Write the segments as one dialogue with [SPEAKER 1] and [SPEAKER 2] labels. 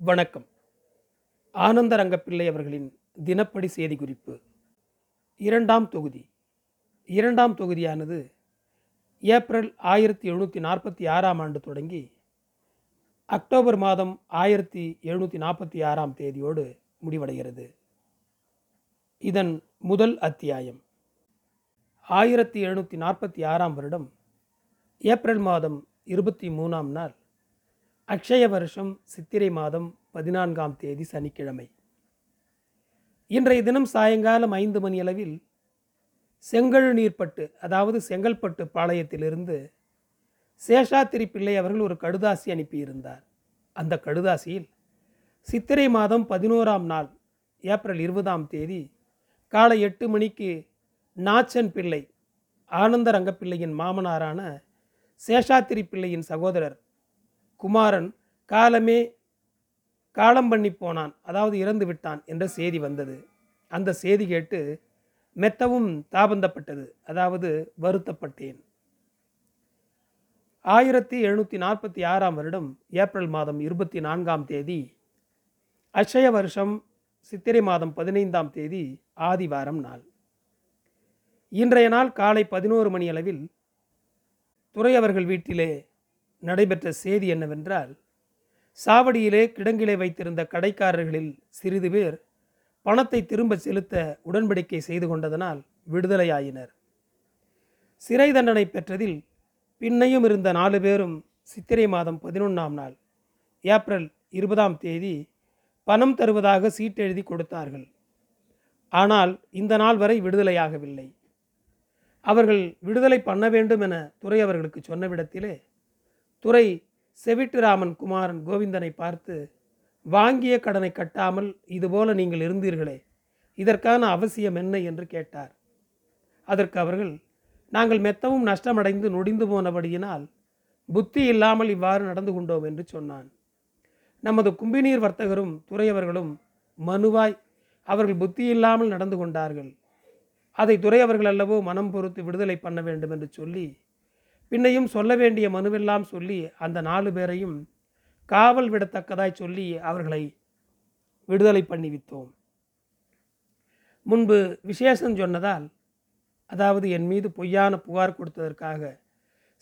[SPEAKER 1] வணக்கம். ஆனந்த ரங்கப்பிள்ளை அவர்களின் தினப்படி செய்தி குறிப்பு இரண்டாம் தொகுதி. இரண்டாம் தொகுதியானது ஏப்ரல் ஆயிரத்தி எழுநூற்றி நாற்பத்தி ஆறாம் ஆண்டு தொடங்கி அக்டோபர் மாதம் ஆயிரத்தி எழுநூற்றி நாற்பத்தி ஆறாம் தேதியோடு முடிவடைகிறது. இதன் முதல் அத்தியாயம். ஆயிரத்தி எழுநூற்றி நாற்பத்தி ஆறாம் வருடம் ஏப்ரல் மாதம் இருபத்தி மூணாம் நாள். அக்ஷய வருஷம் சித்திரை மாதம் பதினான்காம் தேதி சனிக்கிழமை. இன்றைய தினம் சாயங்காலம் ஐந்து மணி அளவில் செங்கழு நீர்ப்பட்டு அதாவது செங்கல்பட்டு பாளையத்திலிருந்து சேஷாத்திரி பிள்ளை அவர்கள் ஒரு கடுதாசி அனுப்பியிருந்தார். அந்த கடுதாசியில் சித்திரை மாதம் பதினோராம் நாள் ஏப்ரல் இருபதாம் தேதி காலை எட்டு மணிக்கு நாச்சன் பிள்ளை ஆனந்த ரங்கப்பிள்ளையின் மாமனாரான சேஷாத்திரி பிள்ளையின் சகோதரர் குமாரன் காலமே காலம் பண்ணி போனான் அதாவது இறந்து விட்டான் என்ற செய்தி வந்தது. அந்த செய்தி கேட்டு மெத்தவும் தாபந்தப்பட்டது அதாவது வருத்தப்பட்டேன். ஆயிரத்தி எழுநூற்றி நாற்பத்தி ஆறாம் வருடம் ஏப்ரல் மாதம் இருபத்தி நான்காம் தேதி அக்ஷய வருஷம் சித்திரை மாதம் பதினைந்தாம் தேதி ஆதிவாரம் நாள். இன்றைய நாள் காலை பதினோரு மணி அளவில் வீட்டிலே நடைபெற்ற செய்தி என்னவென்றால் சாவடியிலே கிடங்கிலே வைத்திருந்த கடைக்காரர்களில் சிறிது பேர் பணத்தை திரும்ப செலுத்த உடன்படிக்கை செய்து கொண்டதனால் விடுதலையாயினர். சிறை தண்டனை பெற்றதில் பின்னையும் இருந்த நாலு பேரும் சித்திரை மாதம் பதினொன்றாம் நாள் ஏப்ரல் இருபதாம் தேதி பணம் தருவதாக சீட்டெழுதி கொடுத்தார்கள். ஆனால் இந்த நாள் வரை விடுதலையாகவில்லை. அவர்கள் விடுதலை பண்ண வேண்டும் என துறை அவர்களுக்கு சொன்ன விடத்திலே துறை செவிட்டுராமன் குமாரன் கோவிந்தனை பார்த்து வாங்கிய கடனை கட்டாமல் இதுபோல நீங்கள் இருந்தீர்களே இதற்கான அவசியம் என்ன? என்று கேட்டார். அதற்கு அவர்கள் நாங்கள் மெத்தவும் நஷ்டமடைந்து நொடிந்து போனபடியினால் புத்தி இல்லாமல் இவ்வாறு நடந்து கொண்டோம் என்று சொன்னான். நமது கும்பிநீர் வர்த்தகரும் துறையவர்களும் மனுவாய் அவர்கள் புத்தி இல்லாமல் நடந்து கொண்டார்கள். அதை துறையவர்கள் அல்லவோ மனம் பொறுத்து விடுதலை பண்ண வேண்டும் என்று சொல்லி பின்னையும் சொல்ல வேண்டிய மனுவெல்லாம் சொல்லி அந்த நாலு பேரையும் காவல் விடத்தக்கதாய் சொல்லி அவர்களை விடுதலை பண்ணி வித்தோம் முன்பு விசேஷம் சொன்னதால் அதாவது என் மீது பொய்யான புகார் கொடுத்ததற்காக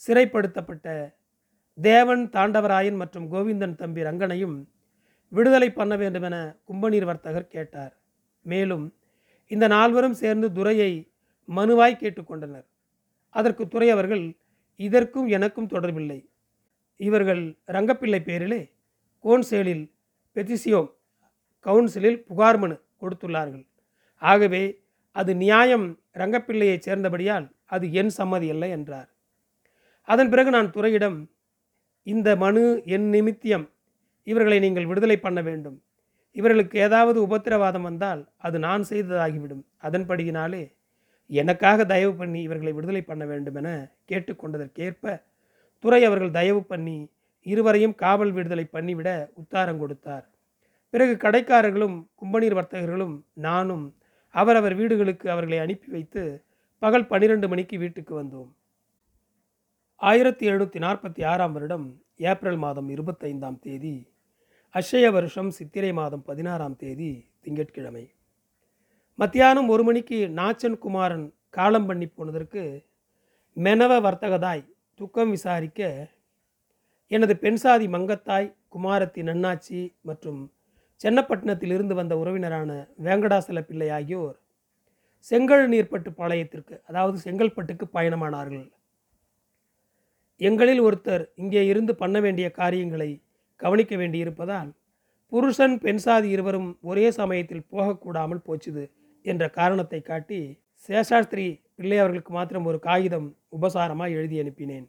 [SPEAKER 1] சிறைப்படுத்தப்பட்ட தேவன் தாண்டவராயன் மற்றும் கோவிந்தன் தம்பி ரங்கனையும் விடுதலை பண்ண வேண்டுமென கும்பநீர் வர்த்தகர் கேட்டார். மேலும் இந்த நால்வரும் சேர்ந்து துரையை மனுவாய் கேட்டுக்கொண்டனர். அதற்கு துறை அவர்கள் இதற்கும் எனக்கும் தொடர்பில்லை. இவர்கள் ரங்கப்பிள்ளை பேரிலே கோன்சேலில் பெத்திசியோம் கவுன்சிலில் புகார் மனு கொடுத்துள்ளார்கள். ஆகவே அது நியாயம் ரங்கப்பிள்ளையைச் சேர்ந்தபடியால் அது என் சம்மதி அல்ல என்றார். அதன் பிறகு நான் துறையிடம் இந்த மனு என் நிமித்தியம் இவர்களை நீங்கள் விடுதலை பண்ண வேண்டும். இவர்களுக்கு ஏதாவது உபத்திரவாதம் வந்தால் அது நான் செய்ததாகிவிடும். அதன்படியினாலே எனக்காக தயவு பண்ணி இவர்களை விடுதலை பண்ண வேண்டும் என கேட்டுக்கொண்டதற்கேற்ப துறை அவர்கள் தயவு பண்ணி இருவரையும் காவல் விடுதலை பண்ணிவிட உத்தாரம் கொடுத்தார். பிறகு கடைக்காரர்களும் கும்பநீர் வர்த்தகர்களும் நானும் அவரவர் வீடுகளுக்கு அவர்களை அனுப்பி வைத்து பகல் பன்னிரண்டு மணிக்கு வீட்டுக்கு வந்தோம். ஆயிரத்தி எழுநூற்றி நாற்பத்தி ஆறாம் வருடம் ஏப்ரல் மாதம் இருபத்தைந்தாம் தேதி அஷய வருஷம் சித்திரை மாதம் பதினாறாம் தேதி திங்கட்கிழமை. மத்தியானம் ஒரு மணிக்கு நாச்சன் குமாரன் காலம் பண்ணி போனதற்கு மெனவ வர்த்தகதாய் துக்கம் விசாரிக்க எனது பெண்சாதி மங்கத்தாய் குமாரத்தி நன்னாச்சி மற்றும் சென்னப்பட்டினத்தில் இருந்து வந்த உறவினரான வேங்கடாசல பிள்ளை ஆகியோர் செங்கல் நீர்பட்டு பாளையத்திற்கு அதாவது செங்கல்பட்டுக்கு பயணமானார்கள். எங்களில் ஒருத்தர் இங்கே இருந்து பண்ண வேண்டிய காரியங்களை கவனிக்க வேண்டியிருப்பதால் புருஷன் பெண்சாதி இருவரும் ஒரே சமயத்தில் போகக்கூடாமல் போச்சுது. என்ற காரணத்தை காட்டி சேஷாஸ்திரி பிள்ளை அவர்களுக்கு மாத்திரம் ஒரு காகிதம் உபசாரமாக எழுதி அனுப்பினேன்.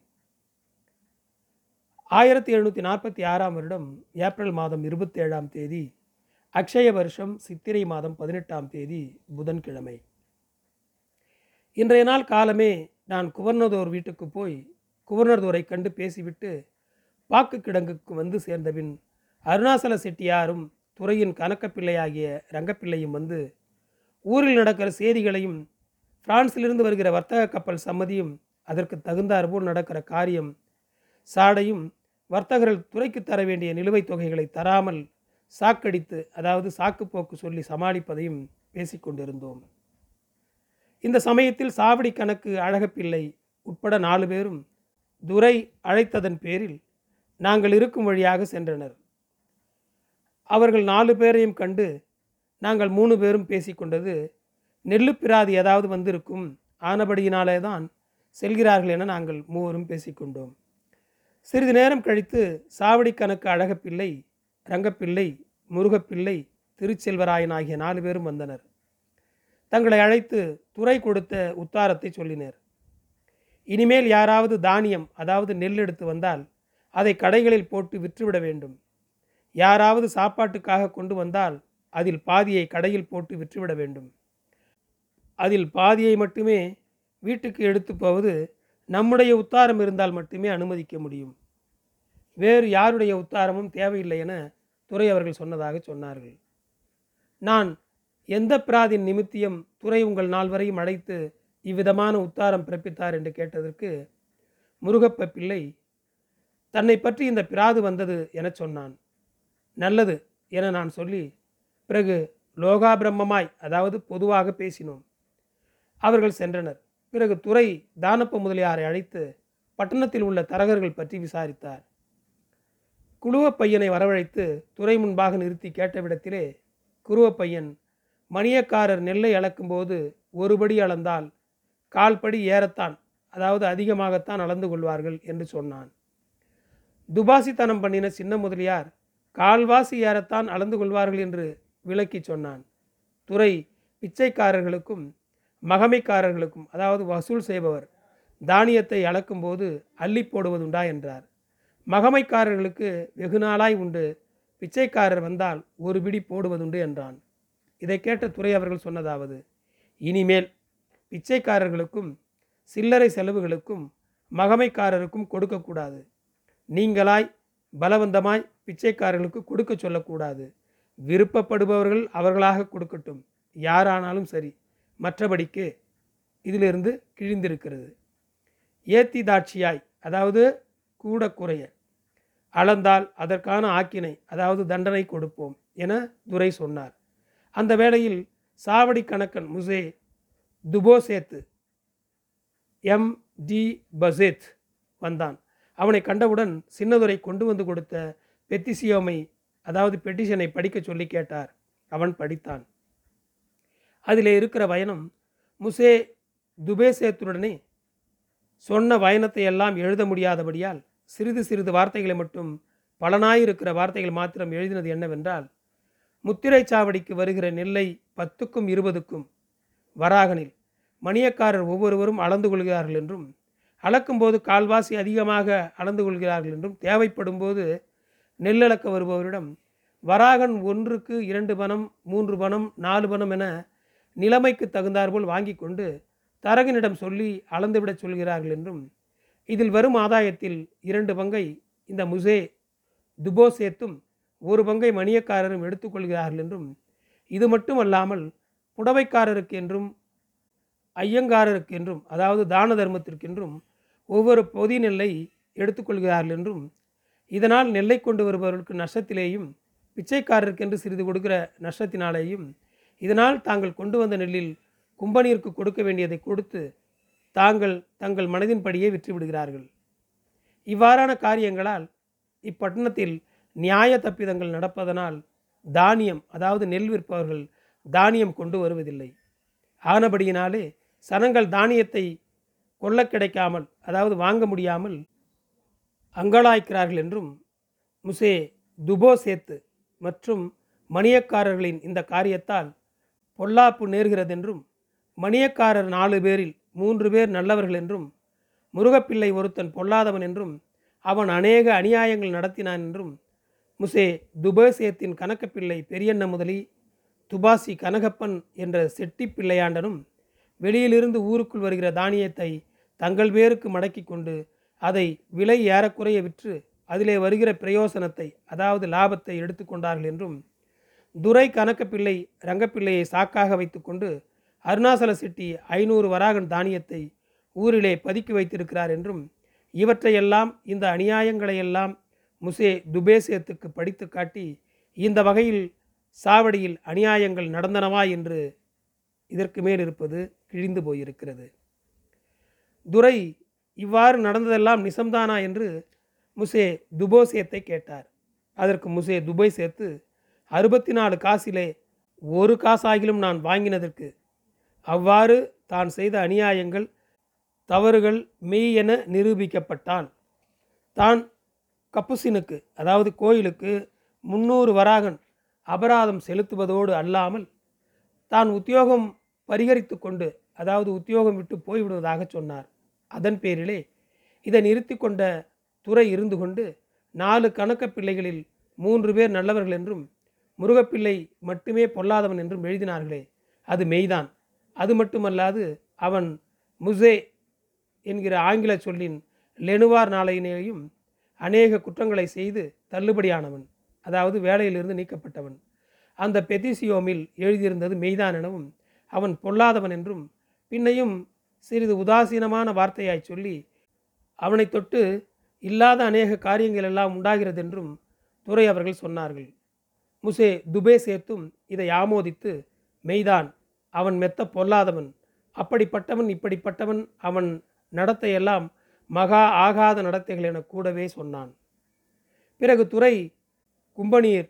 [SPEAKER 1] ஆயிரத்தி எழுநூற்றி நாற்பத்தி ஆறாம் வருடம் ஏப்ரல் மாதம் இருபத்தி ஏழாம் தேதி அக்ஷய வருஷம் சித்திரை மாதம் பதினெட்டாம் தேதி புதன்கிழமை. இன்றைய நாள் காலமே நான் குவர்னதோர் வீட்டுக்கு போய் குவர்னர்தோரை கண்டு பேசிவிட்டு பாக்கு கிடங்குக்கு வந்து சேர்ந்தபின் அருணாசல செட்டியாரும் துறையின் கனக்கப்பிள்ளையாகிய ரங்கப்பிள்ளையும் வந்து ஊரில் நடக்கிற செய்திகளையும் பிரான்சிலிருந்து வருகிற வர்த்தக கப்பல் சம்மதியும் அதற்கு தகுந்தாற்போல் நடக்கிற காரியம் சாடையும் வர்த்தகர்கள் துறைக்கு தர வேண்டிய நிலுவைத் தொகைகளை தராமல் சாக்கடித்து அதாவது சாக்குப்போக்கு சொல்லி சமாளிப்பதையும் பேசிக்கொண்டிருந்தோம் இந்த சமயத்தில் சாவடி கணக்கு அழகப்பிள்ளை உட்பட நாலு பேரும் துரை அழைத்ததன் பேரில் நாங்கள் இருக்கும் வழியாக சென்றனர். அவர்கள் நாலு பேரையும் கண்டு நாங்கள் மூணு பேரும் பேசிக்கொண்டது நெல்லு பிராதி ஏதாவது வந்திருக்கும் ஆனபடியினாலே தான் செல்கிறார்கள் என நாங்கள் மூவரும் பேசிக்கொண்டோம். சிறிது நேரம் கழித்து சாவடி கணக்கு அழகப்பிள்ளை ரங்கப்பிள்ளை முருகப்பிள்ளை திருச்செல்வராயன் ஆகிய நாலு பேரும் வந்தனர். தங்களை அழைத்து துறை கொடுத்த உத்தாரத்தை சொல்லினர். இனிமேல் யாராவது தானியம் அதாவது நெல் எடுத்து வந்தால் அதை கடைகளில் போட்டு விற்றுவிட வேண்டும். யாராவது சாப்பாட்டுக்காக கொண்டு வந்தால் அதில் பாதியை கடையில் போட்டு விற்றுவிட வேண்டும். அதில் பாதியை மட்டுமே வீட்டுக்கு எடுத்து போவது நம்முடைய உத்தாரம் இருந்தால் மட்டுமே அனுமதிக்க முடியும். வேறு யாருடைய உத்தாரமும் தேவையில்லை என துறை அவர்கள் சொன்னதாக சொன்னார்கள். நான் எந்த பிராதின் நிமித்தியம் துறை உங்கள் நாள் வரையும் அழைத்து இவ்விதமான உத்தாரம் பிறப்பித்தார் என்று கேட்டதற்கு முருகப்ப பிள்ளை தன்னை பற்றி இந்த பிராது வந்தது என சொன்னான். நல்லது என நான் சொல்லி பிறகு லோகாபிரம்மமாய் அதாவது பொதுவாக பேசினோம். அவர்கள் சென்றனர். பிறகு துறை தானப்ப முதலியாரை அழைத்து பட்டணத்தில் உள்ள தரகர்கள் பற்றி விசாரித்தார். குழுவப் பையனை வரவழைத்து துறை முன்பாக நிறுத்தி கேட்டவிடத்திலே குருவப் பையன் மணியக்காரர் நெல்லை அளக்கும்போது ஒருபடி அளந்தால் கால்படி ஏறத்தான் அதாவது அதிகமாகத்தான் அளந்து கொள்வார்கள் என்று சொன்னான். துபாசித்தனம் பண்ணின சின்ன முதலியார் கால்வாசி ஏறத்தான் அளந்து கொள்வார்கள் என்று விளக்கி சொன்னான். துறை பிச்சைக்காரர்களுக்கும் மகமைக்காரர்களுக்கும் அதாவது வசூல் செய்பவர் தானியத்தை அளக்கும்போது அள்ளி போடுவதுண்டா என்றார். மகமைக்காரர்களுக்கு வெகு நாளாய் உண்டு பிச்சைக்காரர் வந்தால் ஒரு பிடி போடுவதுண்டு என்றான். இதை கேட்ட துறை அவர்கள் சொன்னதாவது இனிமேல் பிச்சைக்காரர்களுக்கும் சில்லறை செலவுகளுக்கும் மகமைக்காரருக்கும் கொடுக்கக்கூடாது. நீங்களாய் பலவந்தமாய் பிச்சைக்காரர்களுக்கு கொடுக்க சொல்லக்கூடாது. விருப்பப்படுபவர்கள் அவர்களாக கொடுக்கட்டும். யாரானாலும் சரி மற்றபடிக்கு இதிலிருந்து கிழிந்திருக்கிறது. ஏத்தி தாட்சியாய் அதாவது கூட குறைய அளந்தால் அதற்கான ஆக்கினை அதாவது தண்டனை கொடுப்போம் என துரை சொன்னார். அந்த வேளையில் சாவடி கணக்கன் முசே துபோசேத்து எம். டி. பசேத் வந்தான். அவனை கண்டவுடன் சின்னதுரை கொண்டு வந்து கொடுத்த பெத்திசியோமை அதாவது பெட்டிஷனை படிக்க சொல்லி கேட்டார். அவன் படித்தான். அதில் இருக்கிற வயனம் முசே துபேசேத்துடனே சொன்ன வயனத்தை எல்லாம் எழுத முடியாதபடியால் சிறிது சிறிது வார்த்தைகளை மட்டும் பலனாயிருக்கிற வார்த்தைகள் மாத்திரம் எழுதினது என்னவென்றால் முத்திரை சாவடிக்கு வருகிற நெல்லை பத்துக்கும் இருபதுக்கும் வராகனில் மணியக்காரர் ஒவ்வொருவரும் அளந்து கொள்கிறார்கள் என்றும் அளக்கும்போது கால்வாசி அதிகமாக அளந்து கொள்கிறார்கள் என்றும் தேவைப்படும் போது நெல்லளக்க வருபவரிடம் வராகன் ஒன்றுக்கு இரண்டு பணம் மூன்று பணம் நாலு பணம் என நிலைமைக்கு தகுந்தாற்போல் வாங்கி கொண்டு தரகனிடம் சொல்லி அளந்துவிடச் சொல்கிறார்கள் என்றும் இதில் வரும் ஆதாயத்தில் இரண்டு பங்கை இந்த முசே துபோ சேர்த்தும் ஒரு பங்கை மணியக்காரரும் எடுத்துக்கொள்கிறார்கள் என்றும் இது மட்டுமல்லாமல் புடவைக்காரருக்கு என்றும் ஐயங்காரருக்கு என்றும் அதாவது தான தர்மத்திற்கென்றும் ஒவ்வொரு பொதி நெல்லை எடுத்துக்கொள்கிறார்கள் என்றும் இதனால் நெல்லை கொண்டு வருபவர்களுக்கு நஷ்டத்திலேயும் பிச்சைக்காரருக்கென்று சிறிது கொடுக்கிற நஷ்டத்தினாலேயும் இதனால் தாங்கள் கொண்டு வந்த நெல்லில் கும்பனிற்கு கொடுக்க வேண்டியதை கொடுத்து தாங்கள் தங்கள் மனதின்படியே விற்றுவிடுகிறார்கள். இவ்வாறான காரியங்களால் இப்பட்டணத்தில் நியாய தப்பிதங்கள் நடப்பதனால் தானியம் அதாவது நெல் விற்பவர்கள் தானியம் கொண்டு வருவதில்லை. ஆனபடியினாலே சனங்கள் தானியத்தை கொள்ள கிடைக்காமல் அதாவது வாங்க முடியாமல் அங்கலாய்க்கிறார்கள் என்றும் முசே துபோசேத்து மற்றும் மணியக்காரர்களின் இந்த காரியத்தால் பொல்லாப்பு நேர்கிறதென்றும் மணியக்காரர் நாலு பேரில் மூன்று பேர் நல்லவர்கள் என்றும் முருகப்பிள்ளை ஒருத்தன் பொல்லாதவன் என்றும் அவன் அநேக அநியாயங்கள் நடத்தினான் என்றும் முசே துபோசேத்தின் கனகப்பிள்ளை பெரியண்ண முதலி துபாசி கனகப்பன் என்ற செட்டி பிள்ளையாண்டனும் வெளியிலிருந்து ஊருக்குள் வருகிற தானியத்தை தங்கள் பேருக்கு மடக்கி கொண்டு அதை விலை ஏறக்குறைய விற்று அதிலே வருகிற பிரயோசனத்தை அதாவது லாபத்தை எடுத்துக்கொண்டார்கள் என்றும் துரை கனக்கப்பிள்ளை ரங்கப்பிள்ளையை சாக்காக வைத்துக்கொண்டு அருணாசல சிட்டி ஐநூறு வராகன் தானியத்தை ஊரிலே பதுக்கி வைத்திருக்கிறார் என்றும் இவற்றையெல்லாம் இந்த அநியாயங்களையெல்லாம் முசே துபேசியத்துக்கு படித்து காட்டி இந்த வகையில் சாவடியில் அநியாயங்கள் நடந்தனவா என்று இதற்கு மேல் இருப்பது கிழிந்து போயிருக்கிறது. துரை இவ்வாறு நடந்ததெல்லாம் நிசம்தானா என்று முசே துபோசேத்தை கேட்டார். அதற்கு முசே துபை சேர்த்து அறுபத்தி நாலு காசிலே ஒரு காசாகிலும் நான் வாங்கினதற்கு அவ்வாறு தான் செய்த அநியாயங்கள் தவறுகள் மெய் என நிரூபிக்கப்பட்டால் தான் கப்புசினுக்கு அதாவது கோயிலுக்கு முன்னூறு வராகன் அபராதம் செலுத்துவதோடு அல்லாமல் தான் உத்தியோகம் பரிகரித்து கொண்டு அதாவது உத்தியோகம் விட்டு போய்விடுவதாக சொன்னார். அதன் பேரிலே இதை நிறுத்தி கொண்ட துறை இருந்து கொண்டு நாலு கணக்க பிள்ளைகளில் மூன்று பேர் நல்லவர்கள் என்றும் முருகப்பிள்ளை மட்டுமே பொல்லாதவன் என்றும் எழுதினார்களே அது மெய்தான். அது மட்டுமல்லாது அவன் முசே என்கிற ஆங்கில சொல்லின் லெனுவார் நாளையினையும் அநேக குற்றங்களை செய்து தள்ளுபடியானவன் அதாவது வேலையிலிருந்து நீக்கப்பட்டவன். அந்த பெதிசியோமில் எழுதியிருந்தது மெய்தான் எனவும் அவன் பொல்லாதவன் என்றும் பின்னையும் சிறிது உதாசீனமான வார்த்தையாய் சொல்லி அவனை தொட்டு இல்லாத அநேக காரியங்கள் எல்லாம் உண்டாகிறது என்றும் துரை அவர்கள் சொன்னார்கள். முசே துபே சேர்த்தும் இதை ஆமோதித்து மெய்தான் அவன் மெத்த பொல்லாதவன் அப்படிப்பட்டவன் இப்படிப்பட்டவன் அவன் நடத்தையெல்லாம் மகா ஆகாத நடத்தைகள் என கூடவே சொன்னான். பிறகு துறை கும்பநீர்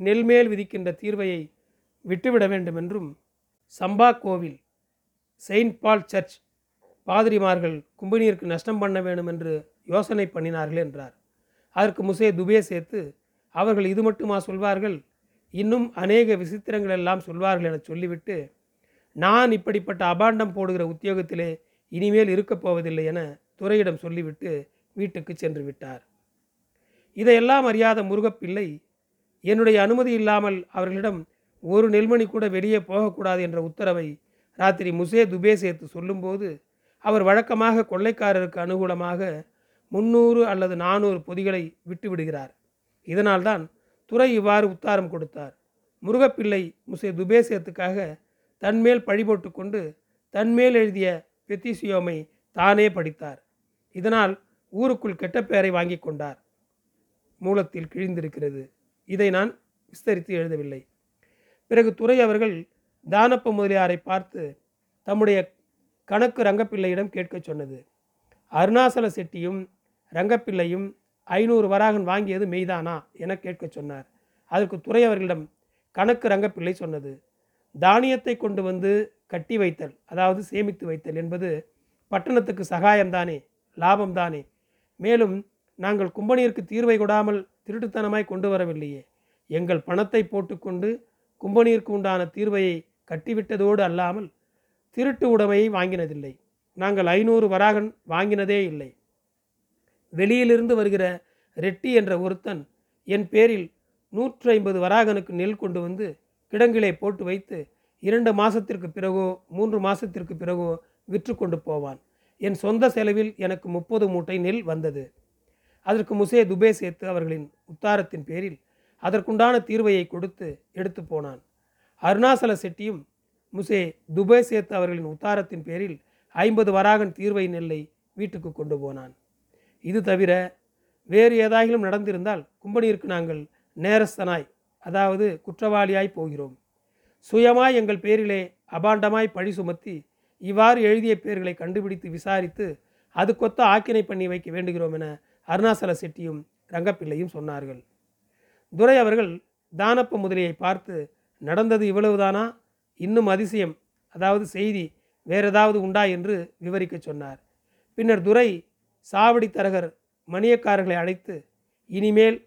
[SPEAKER 1] நெல்மேல் விதிக்கின்ற தீர்வையை விட்டுவிட வேண்டும் என்றும் சம்பா கோவில் செயின்ட் பால் சர்ச் பாதிரிமார்கள் கும்பநீருக்கு நஷ்டம் பண்ண வேண்டும் என்று யோசனை பண்ணினார்கள் என்றார். அதற்கு முசே துபே சேர்த்து அவர்கள் இது மட்டுமா சொல்வார்கள்? இன்னும் அநேக விசித்திரங்கள் எல்லாம் சொல்வார்கள் என சொல்லிவிட்டு நான் இப்படிப்பட்ட அபாண்டம் போடுகிற உத்தியோகத்திலே இனிமேல் இருக்கப் போவதில்லை என துறையிடம் சொல்லிவிட்டு வீட்டுக்கு சென்று விட்டார். இதையெல்லாம் அறியாத முருகப்பிள்ளை என்னுடைய அனுமதி இல்லாமல் அவர்களிடம் ஒரு நெல்மணி கூட வெளியே போகக்கூடாது என்ற உத்தரவை ராத்திரி முசே துபே சேர்த்து சொல்லும்போது அவர் வழக்கமாக கொள்ளைக்காரருக்கு அனுகூலமாக முன்னூறு அல்லது நானூறு பொதிகளை விட்டு விடுகிறார். இதனால்தான் துறை இவ்வாறு உத்தாரம் கொடுத்தார். முருகப்பிள்ளை முசே துபேசியத்துக்காக தன்மேல் பழிபோட்டு கொண்டு தன்மேல் எழுதிய பெத்திசியோமை தானே படித்தார். இதனால் ஊருக்குள் கெட்ட பெயரை வாங்கி கொண்டார். மூலத்தில் கிழிந்திருக்கிறது. இதை நான் விஸ்தரித்து எழுதவில்லை. பிறகு துறை அவர்கள் தானப்ப முதலியாரை பார்த்து தம்முடைய கணக்கு ரங்கப்பிள்ளையிடம் கேட்கச் சொன்னது. அருணாசல செட்டியும் ரங்கப்பிள்ளையும் ஐநூறு வராகன் வாங்கியது மெய்தானா என கேட்கச் சொன்னார். அதற்கு துறை அவர்களிடம் கணக்கு ரங்கப்பிள்ளை சொன்னது. தானியத்தை கொண்டு வந்து கட்டி வைத்தல் அதாவது சேமித்து வைத்தல் என்பது பட்டணத்துக்கு சகாயம்தானே லாபம்தானே. மேலும் நாங்கள் கும்பனியருக்கு தீர்வை கொடாமல் திருட்டுத்தனமாய் கொண்டு வரவில்லையே. எங்கள் பணத்தை போட்டுக்கொண்டு கும்பனியருக்கு உண்டான தீர்வையை கட்டிவிட்டதோடு அல்லாமல் திருட்டு உடைமையை வாங்கினதில்லை. நாங்கள் ஐநூறு வராகன் வாங்கினதே இல்லை. வெளியிலிருந்து வருகிற ரெட்டி என்ற ஒருத்தன் என் பேரில் நூற்றி ஐம்பது வராகனுக்கு நெல் கொண்டு வந்து கிடங்கிலே போட்டு வைத்து இரண்டு மாதத்திற்கு பிறகோ மூன்று மாதத்திற்கு பிறகோ விற்று கொண்டு போவான். என் சொந்த செலவில் எனக்கு முப்பது மூட்டை நெல் வந்தது. அதற்கு முசே துபே சேர்த்து அவர்களின் உத்தாரத்தின் பேரில் அதற்குண்டான தீர்வையை கொடுத்து எடுத்து போனான். அருணாசல செட்டியும் முசே துபே சேத் அவர்களின் உத்தாரத்தின் பேரில் ஐம்பது வராகன் தீர்வை நெல்லை வீட்டுக்கு கொண்டு போனான். இது தவிர வேறு ஏதாயிலும் நடந்திருந்தால் கும்பனிற்கு நாங்கள் நேரஸ்தனாய் அதாவது குற்றவாளியாய் போகிறோம். சுயமாய் எங்கள் பேரிலே அபாண்டமாய் பழி சுமத்தி இவ்வாறு எழுதிய பேர்களை கண்டுபிடித்து விசாரித்து அது கொத்த ஆக்கினை பண்ணி வைக்க வேண்டுகிறோம் என அருணாசல செட்டியும் ரங்கப்பிள்ளையும் சொன்னார்கள். துரை அவர்கள் தானப்ப முதலியை பார்த்து நடந்தது இவ்வளவுதானா? இன்னும் அதிசயம் அதாவது செய்தி வேறு ஏதாவது உண்டா என்று விவரிக்க சொன்னார். பின்னர் துரை சாவடி தரகர் மணியக்காரர்களை அழைத்து இனிமேல்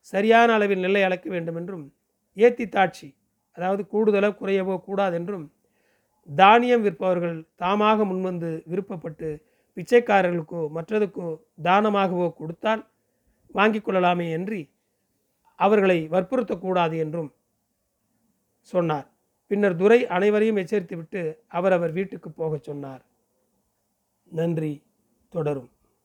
[SPEAKER 1] சரியான அளவில் நெல்லை அளக்க வேண்டும் என்றும் ஏத்தி தாட்சி அதாவது கூடுதலோ குறையவோ கூடாதென்றும் தானியம் விற்பவர்கள் தாமாக முன்வந்து விருப்பப்பட்டு பிச்சைக்காரர்களுக்கோ மற்றதுக்கோ தானமாகவோ கொடுத்தால் வாங்கிக் கொள்ளலாமே என்று அவர்களை வற்புறுத்தக்கூடாது என்றும் சொன்னார். பின்னர் துரை அனைவரையும் எச்சரித்துவிட்டு அவரவர் வீட்டுக்கு போகச் சொன்னார். நன்றி. தொடரும்.